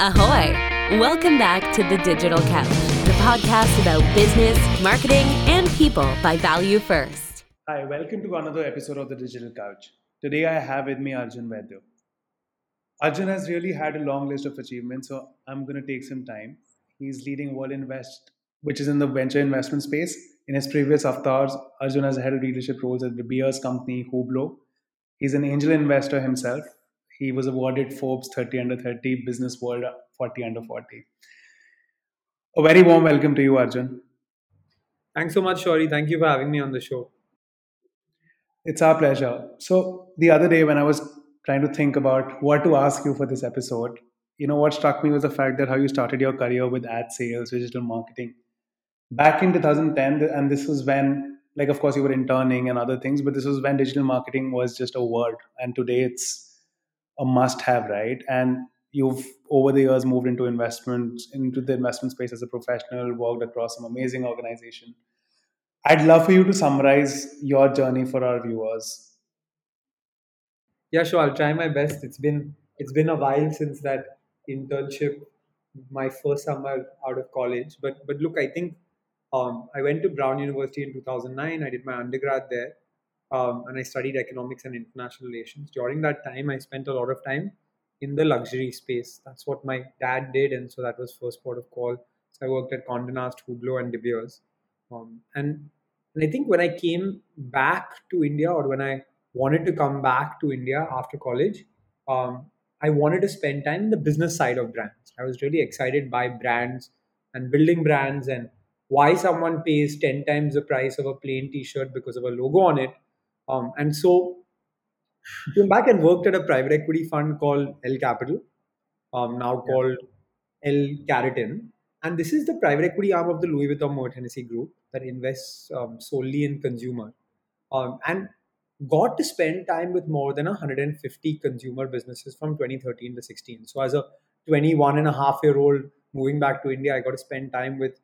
Ahoy! Welcome back to The Digital Couch, the podcast about business, marketing, and people by Value First. Hi, welcome to another episode of The Digital Couch. Today I have with me Arjun Vaidya. Arjun has really had a long list of achievements, so I'm going to take some time. He's leading Verlinvest, which is in the venture investment space. In his previous avatars, Arjun has held leadership roles at De Beers company Hublot. He's an angel investor himself. He was awarded Forbes 30 under 30, Business World 40 under 40. A very warm welcome to you, Arjun. Thanks so much, Shori. Thank you for having me on the show. It's our pleasure. So, the other day when I was trying to think about what to ask you for this episode, you know, what struck me was the fact that how you started your career with ad sales, digital marketing. Back in 2010, and this was when, like, of course, you were interning and other things, but this was when digital marketing was just a word. And today it's a must have, right? And you've over the years moved into investments, into the investment space as a professional, worked across some amazing organization. I'd love for you to summarize your journey for our viewers yeah, sure. I'll try my best. It's been it's been a while since that internship, my first summer out of college. But but look, I think um, I went to Brown University in 2009. I did my undergrad there, um, and I studied economics and international relations. During that time, I spent a lot of time in the luxury space. That's what my dad did, and so that was first port of call. So I worked at Condé Nast, Hublot, and De Beers. Um, and and I think when I came back to India, or when I wanted to come back to India after college, um, I wanted to spend time in the business side of brands. I was really excited by brands and building brands and why someone pays 10 times the price of a plain t-shirt because of a logo on it. Um, and so came back and worked at a private equity fund called L Capital, um, now yeah. called L Catterton. And this is the private equity arm of the Louis Vuitton Moet Hennessy Group that invests um, solely in consumer. Um, and got to spend time with more than 150 consumer businesses from 2013 to 16. So, as a 21 and a half year old moving back to India, I got to spend time with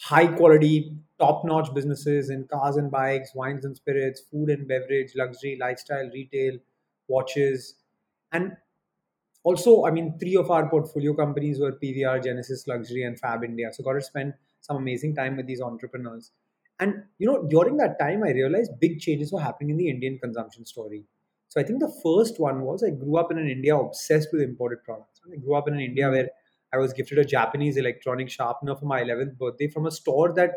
high quality, top notch businesses in cars and bikes, wines and spirits, food and beverage, luxury, lifestyle, retail, watches. And also, I mean, three of our portfolio companies were PVR, Genesis Luxury, and Fab India. So, got to spend some amazing time with these entrepreneurs. And you know, during that time, I realized big changes were happening in the Indian consumption story. So I think the first one was I grew up in an India obsessed with imported products. I grew up in an India hmm. where I was gifted a Japanese electronic sharpener for my 11th birthday from a store that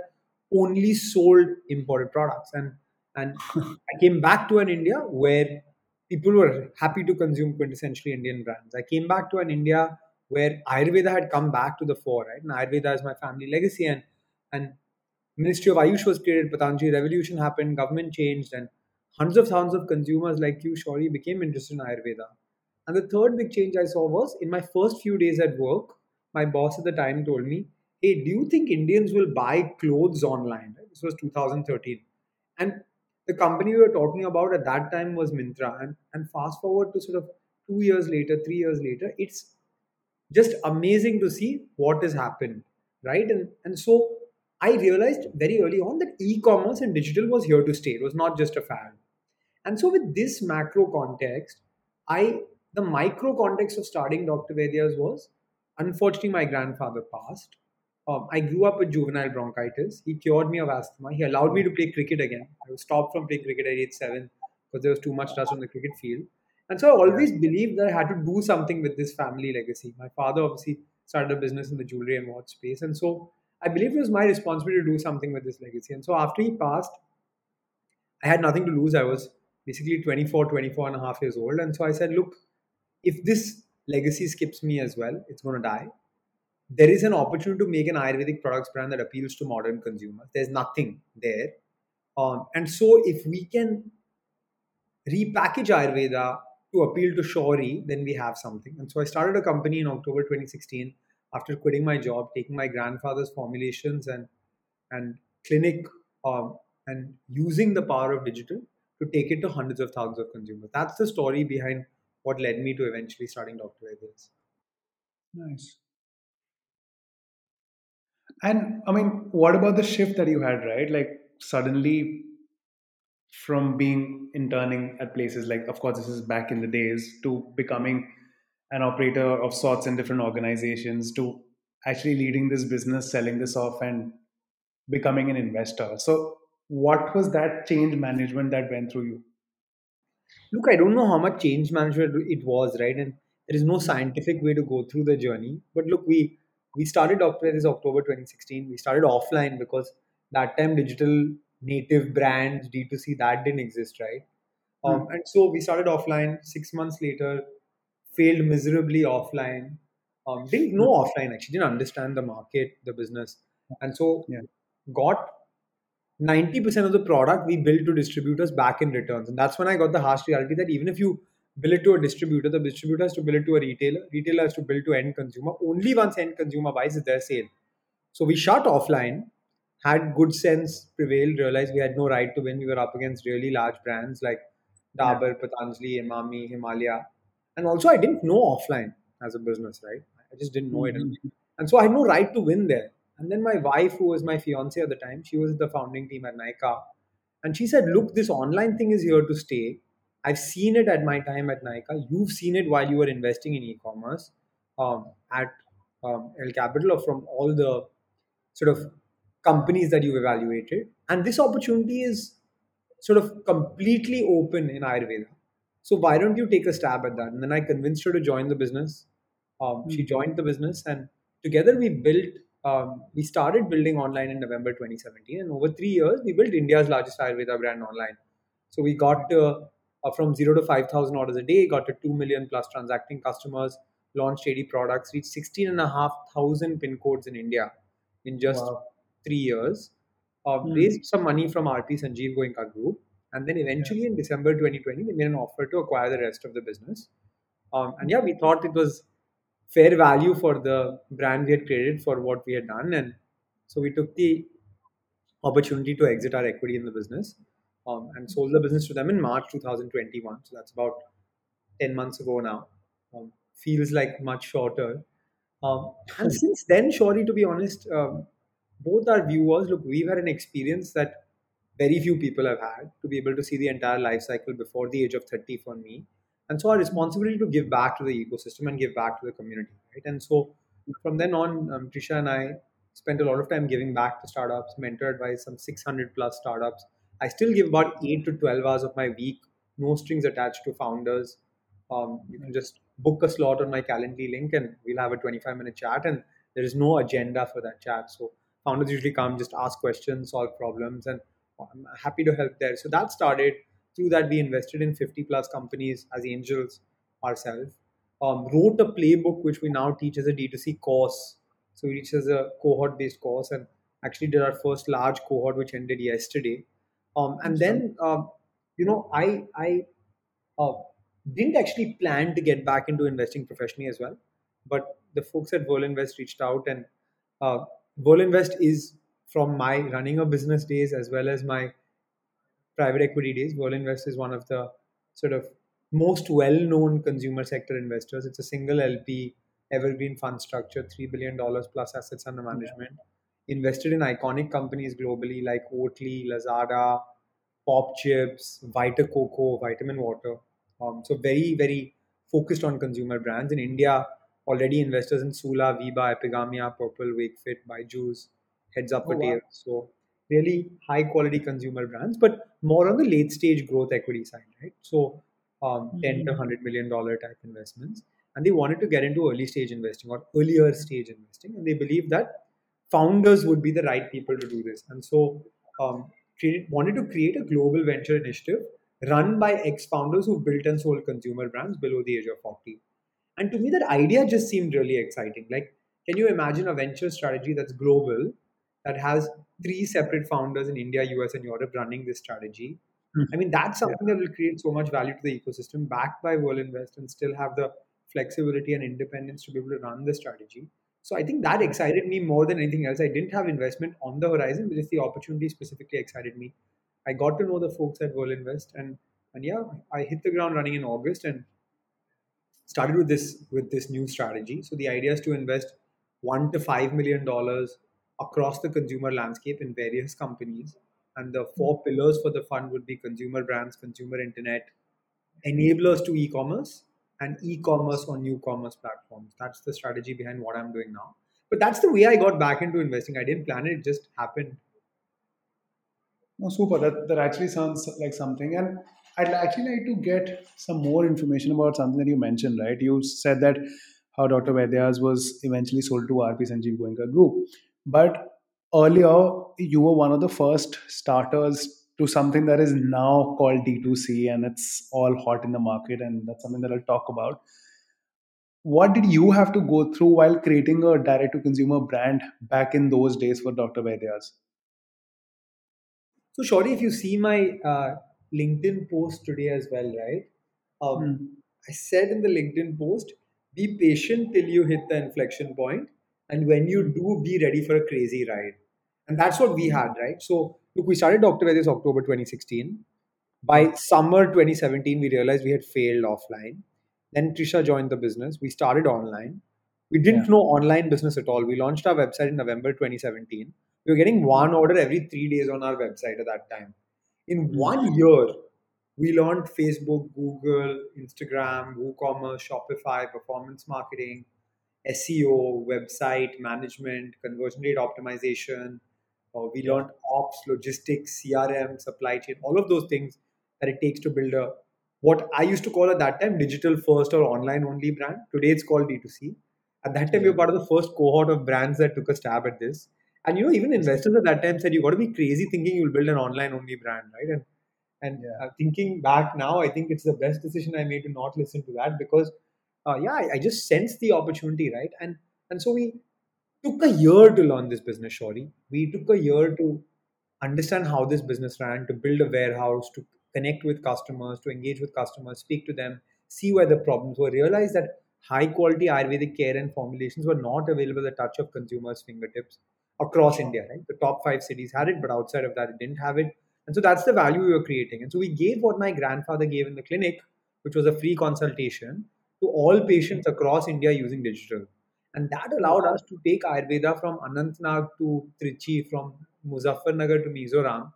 only sold imported products. And and I came back to an India where people were happy to consume quintessentially Indian brands. I came back to an India where Ayurveda had come back to the fore, right? And Ayurveda is my family legacy, and and Ministry of Ayush was created, Patanjali revolution happened, government changed, and hundreds of thousands of consumers like you, Shori, became interested in Ayurveda. And the third big change I saw was in my first few days at work, my boss at the time told me, Hey, do you think Indians will buy clothes online? This was 2013. And the company we were talking about at that time was Myntra. And, and fast forward to sort of two years later, three years later, it's just amazing to see what has happened. Right. And, and so I realized very early on that e-commerce and digital was here to stay. It was not just a fad. And so with this macro context, I the micro context of starting Dr. Vaidya's was unfortunately my grandfather passed. Um, I grew up with juvenile bronchitis. He cured me of asthma. He allowed me to play cricket again. I was stopped from playing cricket at age seven because there was too much dust on the cricket field. And so I always believed that I had to do something with this family legacy. My father obviously started a business in the jewelry and watch space. And so I believe it was my responsibility to do something with this legacy. And so after he passed, I had nothing to lose. I was basically 24, 24 and a half years old. And so I said, look, if this legacy skips me as well, it's going to die. There is an opportunity to make an Ayurvedic products brand that appeals to modern consumers. There's nothing there. Um, and so if we can repackage Ayurveda to appeal to Shori, then we have something. And so I started a company in October 2016 after quitting my job, taking my grandfather's formulations and and clinic um, and using the power of digital to take it to hundreds of thousands of consumers. That's the story behind what led me to eventually starting Dr. Vaidya's. Nice. And I mean, what about the shift that you had, right? Like suddenly from being interning at places like, of course, this is back in the days, to becoming an operator of sorts in different organizations to actually leading this business, selling this off, and becoming an investor. So, what was that change management that went through you? Look, I don't know how much change management it was, right? And there is no scientific way to go through the journey. But look, we we started this October 2016. We started offline because that time digital native brands, D2C, that didn't exist, right? Um, hmm. And so we started offline. Six months later, failed miserably offline. Um, didn't know hmm. offline actually, didn't understand the market, the business, and so yeah. got 90% of the product we built to distributors back in returns. And that's when I got the harsh reality that even if you bill it to a distributor, the distributor has to bill it to a retailer, retailer has to bill to end consumer. Only once end consumer buys is their sale. So we shut offline, had good sense prevailed, realized we had no right to win. We were up against really large brands like Dabur, yeah. Patanjali, Emami, Himalaya. And also I didn't know offline as a business, right? I just didn't know mm-hmm. it. And so I had no right to win there. And then my wife, who was my fiance at the time, she was the founding team at Nykaa. And she said, Look, this online thing is here to stay. I've seen it at my time at Nykaa. You've seen it while you were investing in e commerce um, at um, L Capital or from all the sort of companies that you've evaluated. And this opportunity is sort of completely open in Ayurveda. So why don't you take a stab at that? And then I convinced her to join the business. Um, She hmm. joined the business, and together we built um, we started building online in November 2017, and over three years, we built India's largest Ayurveda brand online. So we got uh, from zero to 5,000 orders a day, got to 2 million plus transacting customers, launched 80 products, reached 16,500 pin codes in India in just wow. three years. Uh, hmm. Raised some money from RP Sanjiv Goenka Group. And then eventually yeah. in December 2020, we made an offer to acquire the rest of the business. Um, and yeah, we thought it was fair value for the brand we had created for what we had done. And so we took the opportunity to exit our equity in the business um, and sold the business to them in March 2021. So that's about 10 months ago now. Um, feels like much shorter. Um, and since then, surely, to be honest, um, both our viewers look, we've had an experience that very few people have had to be able to see the entire life cycle before the age of 30 for me and so our responsibility to give back to the ecosystem and give back to the community right? And so from then on um, trisha and i spent a lot of time giving back to startups mentor by some 600 plus startups. I still give about 8 to 12 hours of my week no strings attached to founders. Um, you can just book a slot on my calendly link and we'll have a 25 minute chat and there is no agenda for that chat. So founders usually come just ask questions solve problems and i'm happy to help there. So that started through that, we invested in 50 plus companies as angels ourselves. Um, wrote a playbook which we now teach as a D2C course. So we teach as a cohort based course and actually did our first large cohort which ended yesterday. Um, and then, um, you know, I, I uh, didn't actually plan to get back into investing professionally as well. But the folks at Invest reached out and uh, Invest is from my running a business days as well as my private equity days, Invest is one of the sort of most well-known consumer sector investors. It's a single LP evergreen fund structure, three billion dollars plus assets under management. Yeah. Invested in iconic companies globally like Oatly, Lazada, Popchips, Vita Coco, Vitamin Water. Um, so very very focused on consumer brands in India. Already investors in Sula, Veeba, Epigamia, Purplle, Wakefit, Byju's, Heads Up oh, Wow. So really high quality consumer brands, but more on the late stage growth equity side, right? So um, mm-hmm. 10 to 100 million dollar type investments. And they wanted to get into early stage investing or earlier stage investing. And they believe that founders would be the right people to do this. And so um, created, wanted to create a global venture initiative run by ex founders who built and sold consumer brands below the age of 40. And to me, that idea just seemed really exciting. Like, can you imagine a venture strategy that's global that has three separate founders in India, US, and Europe running this strategy. Mm-hmm. I mean, that's something yeah. that will create so much value to the ecosystem, backed by Verlinvest, and still have the flexibility and independence to be able to run the strategy. So I think that excited me more than anything else. I didn't have investment on the horizon, but just the opportunity specifically excited me. I got to know the folks at Verlinvest, and and yeah, I hit the ground running in August and started with this with this new strategy. So the idea is to invest one to five million dollars across the consumer landscape in various companies. And the four hmm. pillars for the fund would be consumer brands, consumer internet, enablers to e commerce, and e-commerce on new commerce platforms. That's the strategy behind what I'm doing now. But that's the way I got back into investing. I didn't plan it; it just happened. Oh, super. That that actually sounds like something. And I'd actually like to get some more information about something that you mentioned, right? You said that how Dr. Vaidya's was eventually sold to RP Sanjiv Goenka Group. But earlier, you were one of the first starters to something that is now called D2C, and it's all hot in the market, and that's something that I'll talk about. What did you have to go through while creating a direct to consumer brand back in those days for Dr. Vaidya's? So, Shori, if you see my uh, LinkedIn post today as well, right? Um, Hmm. I said in the LinkedIn post, be patient till you hit the inflection point, and when you do, be ready for a crazy ride. And that's what we had, right? So, look, we started Dr. Vaidya's October 2016. By summer 2017, we realized we had failed offline. Then Trisha joined the business. We started online. We didn't Yeah. know online business at all. We launched our website in November 2017. We were getting one order every three days on our website at that time. In Hmm. one year, we launched Facebook, Google, Instagram, WooCommerce, Shopify, performance marketing, SEO, website management, conversion rate optimization. Uh, we learned ops, logistics, CRM, supply chain, all of those things that it takes to build a what I used to call at that time digital first or online only brand. Today it's called D2C. At that time, we were part of the first cohort of brands that took a stab at this. And you know, even investors at that time said you got to be crazy thinking you'll build an online only brand, right? And and Yeah. uh, thinking back now, I think it's the best decision I made to not listen to that because, uh, yeah, I, I just sensed the opportunity, right? And and so we took a year to learn this business, Shori. We took a year to understand how this business ran, to build a warehouse, to connect with customers, to engage with customers, speak to them, see where the problems were, realize that high quality Ayurvedic care and formulations were not available at the touch of consumers' fingertips across India, right? The top five cities had it, but outside of that, it didn't have it. And so that's the value we were creating. And so we gave what my grandfather gave in the clinic, which was a free consultation to all patients across India using digital. And that allowed us to take Ayurveda from Anantnag to Trichy, from Muzaffarnagar to Mizoram.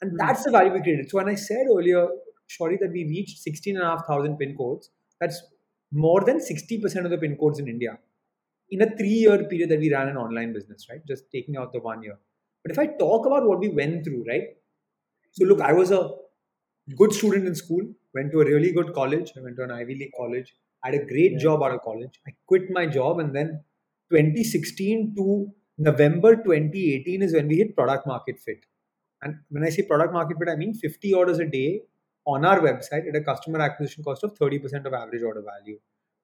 And hmm. that's the value we created. So when I said earlier, sorry, that we reached 16,500 pin codes, that's more than 60% of the pin codes in India in a three-year period that we ran an online business, right? Just taking out the one year. But if I talk about what we went through, right? So look, I was a good student in school, went to a really good college. I went to an Ivy League college. I had a great Yeah. job out of college. I quit my job and then 2016 to November 2018 is when we hit product market fit. And when I say product market fit, I mean 50 orders a day on our website at a customer acquisition cost of 30% of average order value.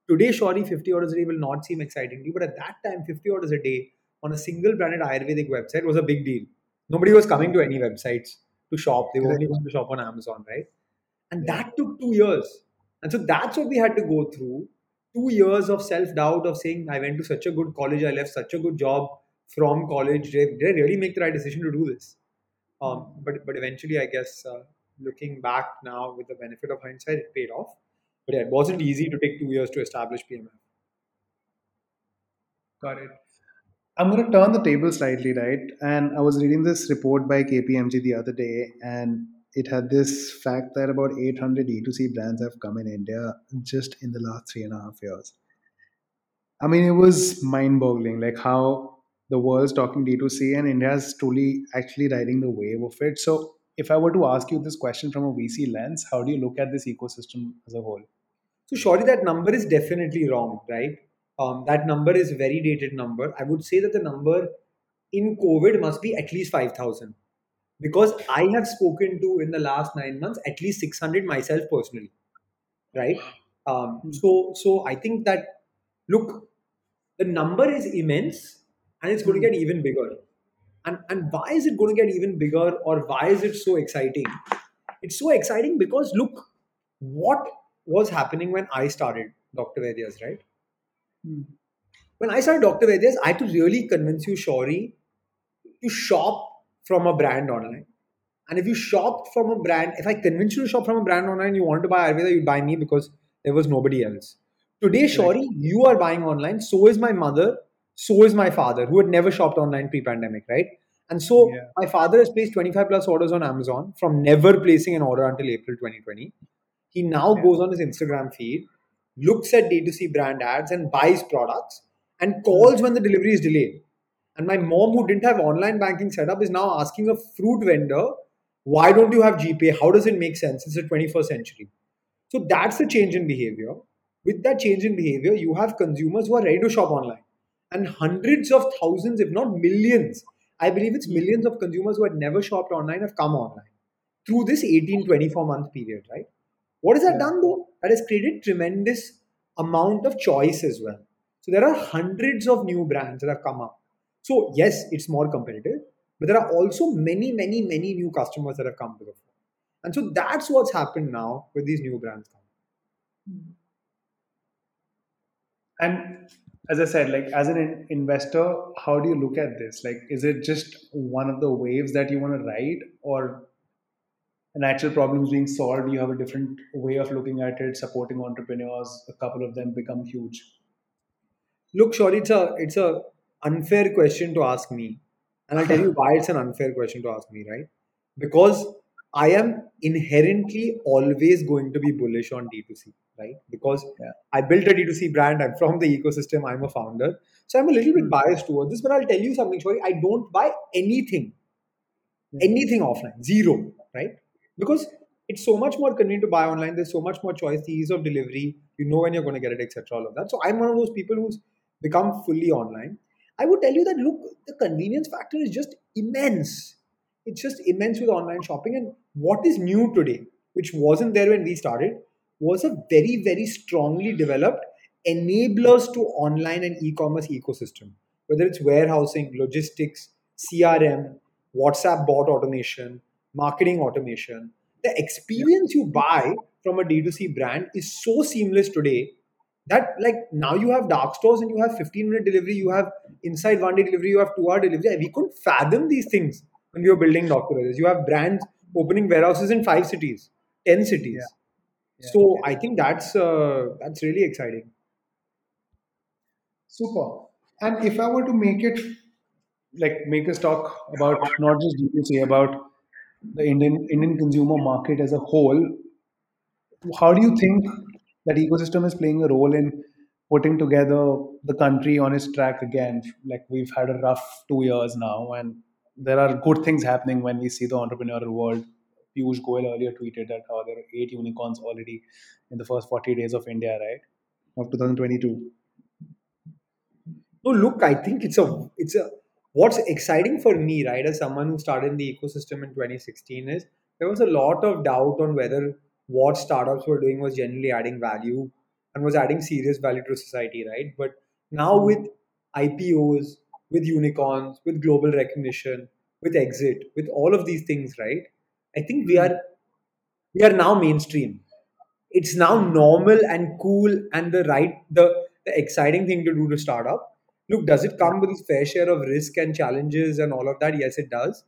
Today, surely 50 orders a day will not seem exciting to you, but at that time, 50 orders a day on a single branded Ayurvedic website was a big deal. Nobody was coming to any websites to shop. They were only going to shop on Amazon, right? And Yeah. that took two years. And so that's what we had to go through. Two years of self doubt of saying, I went to such a good college, I left such a good job from college. Did, did I really make the right decision to do this? Um, but but eventually, I guess uh, looking back now with the benefit of hindsight, it paid off. But yeah, it wasn't easy to take two years to establish PMF. Got it. I'm going to turn the table slightly, right? And I was reading this report by KPMG the other day, and it had this fact that about 800 D2C brands have come in India just in the last three and a half years. I mean, it was mind boggling, like how the world's talking D2C and India is truly actually riding the wave of it. So, if I were to ask you this question from a VC lens, how do you look at this ecosystem as a whole? So surely that number is definitely wrong, right? Um, that number is a very dated number. I would say that the number in COVID must be at least 5,000 because I have spoken to in the last nine months at least 600 myself personally, right? Um, so, so I think that look, the number is immense and it's going to get even bigger. And and why is it going to get even bigger or why is it so exciting? It's so exciting because look, what was happening when I started Dr. Vaidya's, right? Hmm. When I started Dr. Vaidya's, I had to really convince you, Shori, to shop from a brand online. And if you shopped from a brand, if I convinced you to shop from a brand online, you wanted to buy Ayurveda, you'd buy me because there was nobody else. Today, Shori, you are buying online. So is my mother. So is my father, who had never shopped online pre-pandemic, right? And so Yeah. my father has placed 25 plus orders on Amazon from never placing an order until April 2020. He now Yeah. goes on his Instagram feed, looks at D2C brand ads and buys products and calls mm-hmm. when the delivery is delayed. And my mom, who didn't have online banking set up, is now asking a fruit vendor, why don't you have GPay? How does it make sense? It's the 21st century. So that's the change in behavior. With that change in behavior, you have consumers who are ready to shop online. And hundreds of thousands, if not millions, I believe it's millions of consumers who had never shopped online have come online through this 18 24 month period, right? What has that done though? That has created tremendous amount of choice as well. So there are hundreds of new brands that have come up. So yes, it's more competitive, but there are also many, many, many new customers that have come to the fore. And so that's what's happened now with these new brands coming. And as I said, like as an investor, how do you look at this? Like, is it just one of the waves that you want to ride, or an actual problem is being solved? You have a different way of looking at it, supporting entrepreneurs. A couple of them become huge. Look, sorry, it's a it's a unfair question to ask me, and I'll tell you why it's an unfair question to ask me, right? Because I am inherently always going to be bullish on D2C, right? Because yeah. I built a D2C brand, I'm from the ecosystem, I'm a founder. So I'm a little bit hmm. biased towards this, but I'll tell you something, Shori. I don't buy anything, anything offline, zero, right? Because it's so much more convenient to buy online. There's so much more choice, the ease of delivery, you know when you're going to get it, etc. All of that. So I'm one of those people who's become fully online. I would tell you that look, the convenience factor is just immense it's just immense with online shopping. And what is new today, which wasn't there when we started, was a very, very strongly developed enablers to online and e-commerce ecosystem, whether it's warehousing, logistics, CRM, WhatsApp bot automation, marketing automation. The experience you buy from a D2C brand is so seamless today that like now you have dark stores and you have 15 minute delivery, you have inside one day delivery, you have two hour delivery. We couldn't fathom these things when we were building Dr. You have brands opening warehouses in five cities, ten cities. Yeah. Yeah. So I think that's uh, that's really exciting. Super. And if I were to make it like make us talk about not just D2C, about the Indian Indian consumer market as a whole, how do you think that ecosystem is playing a role in putting together the country on its track again? Like we've had a rough two years now, and there are good things happening when we see the entrepreneurial world. Piyush Goyal earlier tweeted that how there are eight unicorns already in the first 40 days of India, right? Of 2022. No, look, I think it's a it's a what's exciting for me, right, as someone who started in the ecosystem in 2016 is there was a lot of doubt on whether what startups were doing was generally adding value and was adding serious value to society, right? But now hmm. with IPOs, with unicorns, with global recognition, with exit, with all of these things, right? I think we hmm. are we are now mainstream. It's now normal and cool and the right the, the exciting thing to do to start up. Look, does it come with its fair share of risk and challenges and all of that? Yes, it does.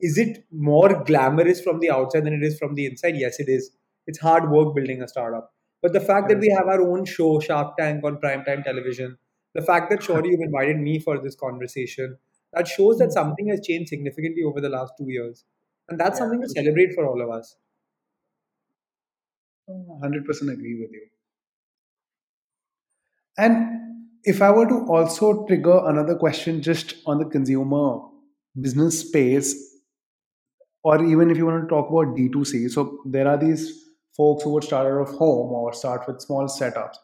Is it more glamorous from the outside than it is from the inside? Yes, it is. It's hard work building a startup. But the fact that we have our own show, Shark Tank, on primetime television, the fact that Shori you've invited me for this conversation that shows that hmm. something has changed significantly over the last two years. And that's yeah. something to celebrate for all of us. 100% agree with you. And if i were to also trigger another question just on the consumer business space or even if you want to talk about d2c so there are these folks who would start out of home or start with small setups.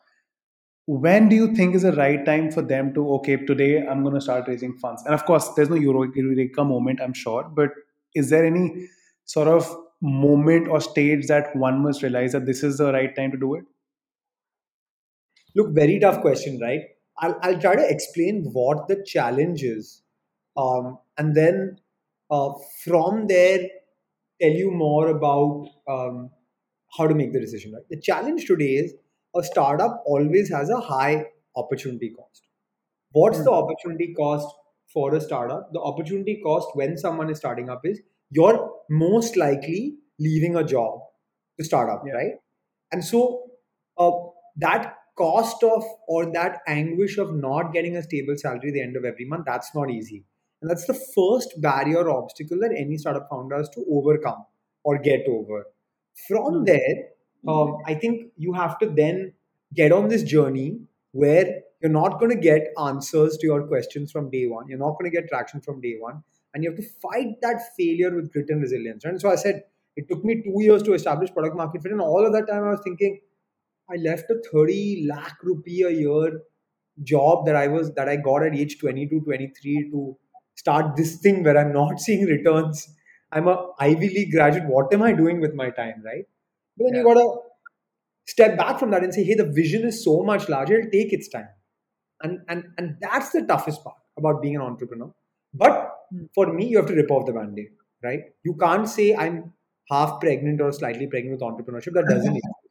When do you think is the right time for them to okay today i'm going to start raising funds? And of course there's no eureka moment i'm sure but is there any sort of moment or stage that one must realize that this is the right time to do it? Look very tough question right? I'll, I'll try to explain what the challenge is um, and then uh, from there tell you more about um, how to make the decision right the challenge today is a startup always has a high opportunity cost. What's the hmm. opportunity cost for a startup? The opportunity cost when someone is starting up is you're most likely leaving a job to start up, yeah. right? And so uh, that cost of or that anguish of not getting a stable salary at the end of every month, that's not easy. And that's the first barrier or obstacle that any startup founder has to overcome or get over. From hmm. there, um, I think you have to then get on this journey where you're not going to get answers to your questions from day one. You're not going to get traction from day one. And you have to fight that failure with grit and resilience. And so I said, it took me two years to establish product market fit. And all of that time I was thinking, I left a 30 lakh rupee a year job that I was that I got at age 22, 23 to start this thing where I'm not seeing returns. I'm a Ivy League graduate. What am I doing with my time, right? But then yeah. you gotta step back from that and say, hey, the vision is so much larger, it'll take its time. And and and that's the toughest part about being an entrepreneur. But hmm. for me, you have to rip off the band-aid, right? You can't say I'm half pregnant or slightly pregnant with entrepreneurship. That doesn't exist.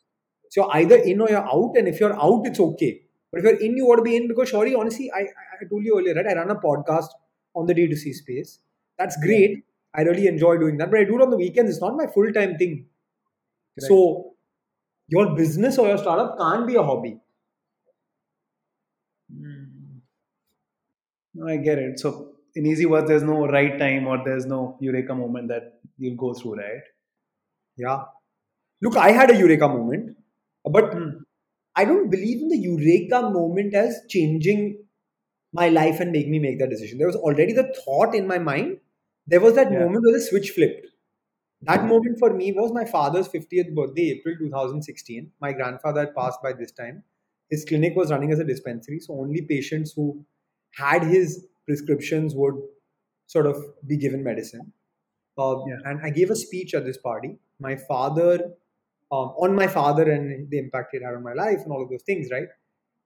So either in or you're out, and if you're out, it's okay. But if you're in, you want to be in because sorry, honestly, I, I told you earlier, right? I run a podcast on the D2C space. That's great. I really enjoy doing that, but I do it on the weekends. It's not my full time thing. Right. So your business or your startup can't be a hobby. Hmm. No, I get it. So in easy words, there's no right time or there's no eureka moment that you'll go through, right? Yeah. Look, I had a eureka moment, but hmm. I don't believe in the eureka moment as changing my life and make me make that decision. There was already the thought in my mind. There was that yeah. moment where the switch flipped. That moment for me was my father's 50th birthday, April 2016. My grandfather had passed by this time. His clinic was running as a dispensary, so only patients who had his prescriptions would sort of be given medicine. Uh, yeah. And I gave a speech at this party. My father, um, on my father and the impact it had on my life and all of those things, right?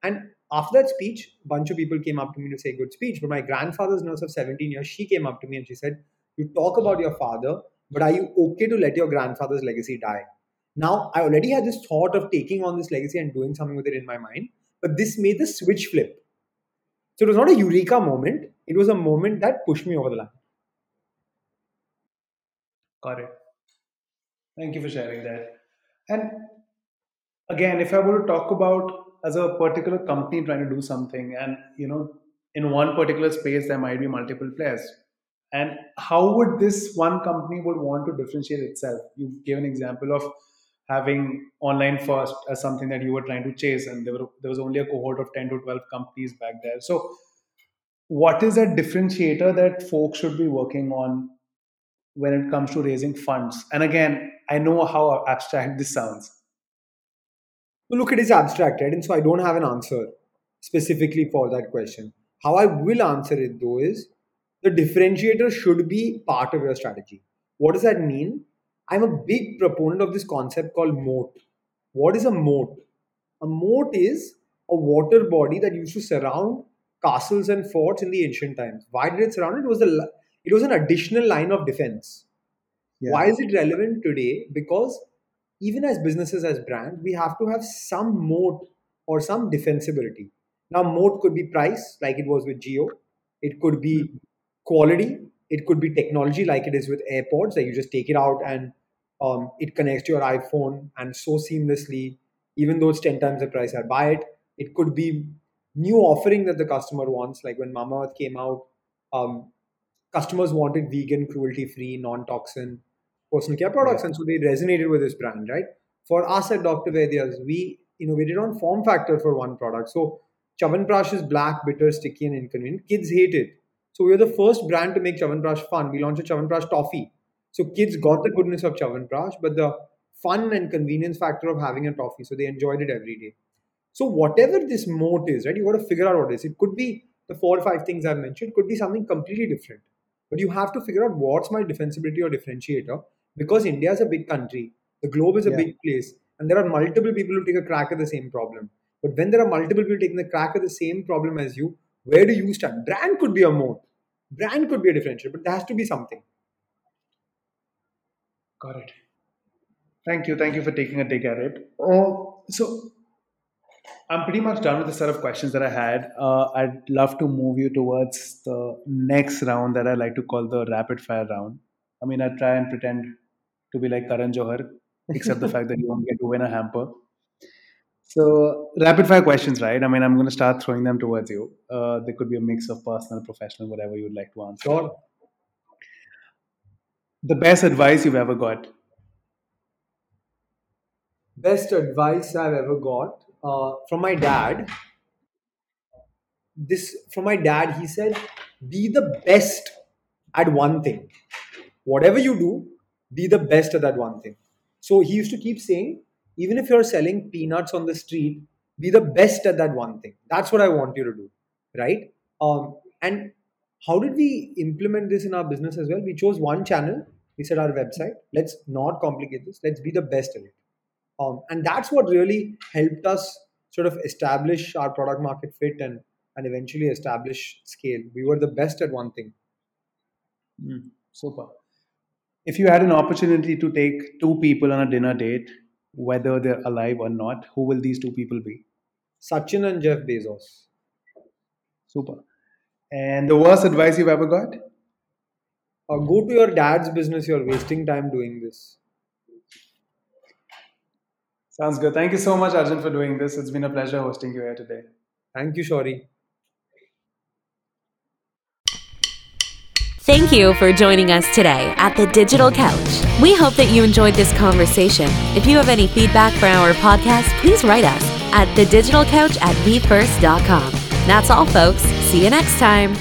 And after that speech, a bunch of people came up to me to say good speech. But my grandfather's nurse of 17 years, she came up to me and she said, You talk about your father, but are you okay to let your grandfather's legacy die? Now, I already had this thought of taking on this legacy and doing something with it in my mind, but this made the switch flip. So it was not a eureka moment, it was a moment that pushed me over the line. Got it. Thank you for sharing that. And again, if I were to talk about as a particular company trying to do something, and you know, in one particular space there might be multiple players, and how would this one company would want to differentiate itself? You gave an example of having online first as something that you were trying to chase, and there were there was only a cohort of ten to twelve companies back there. So, what is a differentiator that folks should be working on when it comes to raising funds? And again, I know how abstract this sounds. Look, it is abstract, right? And so I don't have an answer specifically for that question. How I will answer it though is the differentiator should be part of your strategy. What does that mean? I'm a big proponent of this concept called moat. What is a moat? A moat is a water body that used to surround castles and forts in the ancient times. Why did it surround it? It was a it was an additional line of defense. Yeah. Why is it relevant today? Because even as businesses, as brands, we have to have some moat or some defensibility. Now, moat could be price, like it was with Jio. It could be hmm. quality. It could be technology, like it is with AirPods, that you just take it out and um, it connects to your iPhone and so seamlessly, even though it's 10 times the price I buy it. It could be new offering that the customer wants, like when Mamaearth came out, um, customers wanted vegan, cruelty free, non toxin personal care products, and so they resonated with this brand, right? For us at Dr. Vaidya's, we innovated on form factor for one product. So Chyawanprash is black, bitter, sticky, and inconvenient. Kids hate it. So we are the first brand to make Chyawanprash fun. We launched a Chyawanprash toffee. So kids got the goodness of Chyawanprash, but the fun and convenience factor of having a toffee. So they enjoyed it every day. So whatever this moat is, right, you got to figure out what it is. It could be the four or five things I've mentioned, could be something completely different. But you have to figure out what's my defensibility or differentiator because India is a big country, the globe is a yeah. big place, and there are multiple people who take a crack at the same problem. But when there are multiple people taking a crack at the same problem as you, where do you stand? Brand could be a moat, brand could be a differentiator, but there has to be something. Got it. Thank you. Thank you for taking a take at it. Oh, so I'm pretty much done with the set of questions that I had. Uh, I'd love to move you towards the next round that I like to call the rapid fire round. I mean, I try and pretend to be like Karan Johar, except the fact that you won't get to win a hamper. So, rapid fire questions, right? I mean, I'm going to start throwing them towards you. Uh, they could be a mix of personal, professional, whatever you'd like to answer. Sure. The best advice you've ever got? Best advice I've ever got uh, from my dad. This from my dad. He said, "Be the best at one thing. Whatever you do, be the best at that one thing." So he used to keep saying, even if you're selling peanuts on the street, be the best at that one thing. That's what I want you to do, right? Um, and how did we implement this in our business as well? We chose one channel. We said our website. Let's not complicate this. Let's be the best at it. Um, and that's what really helped us sort of establish our product market fit and and eventually establish scale. We were the best at one thing. Mm, super. If you had an opportunity to take two people on a dinner date, whether they're alive or not, who will these two people be? Sachin and Jeff Bezos. Super. And the worst advice you've ever got? Uh, go to your dad's business. You're wasting time doing this. Sounds good. Thank you so much, Arjun, for doing this. It's been a pleasure hosting you here today. Thank you, Shori. Thank you for joining us today at the Digital Couch. We hope that you enjoyed this conversation. If you have any feedback for our podcast, please write us at thedigitalcouch at vfirst.com. That's all, folks. See you next time.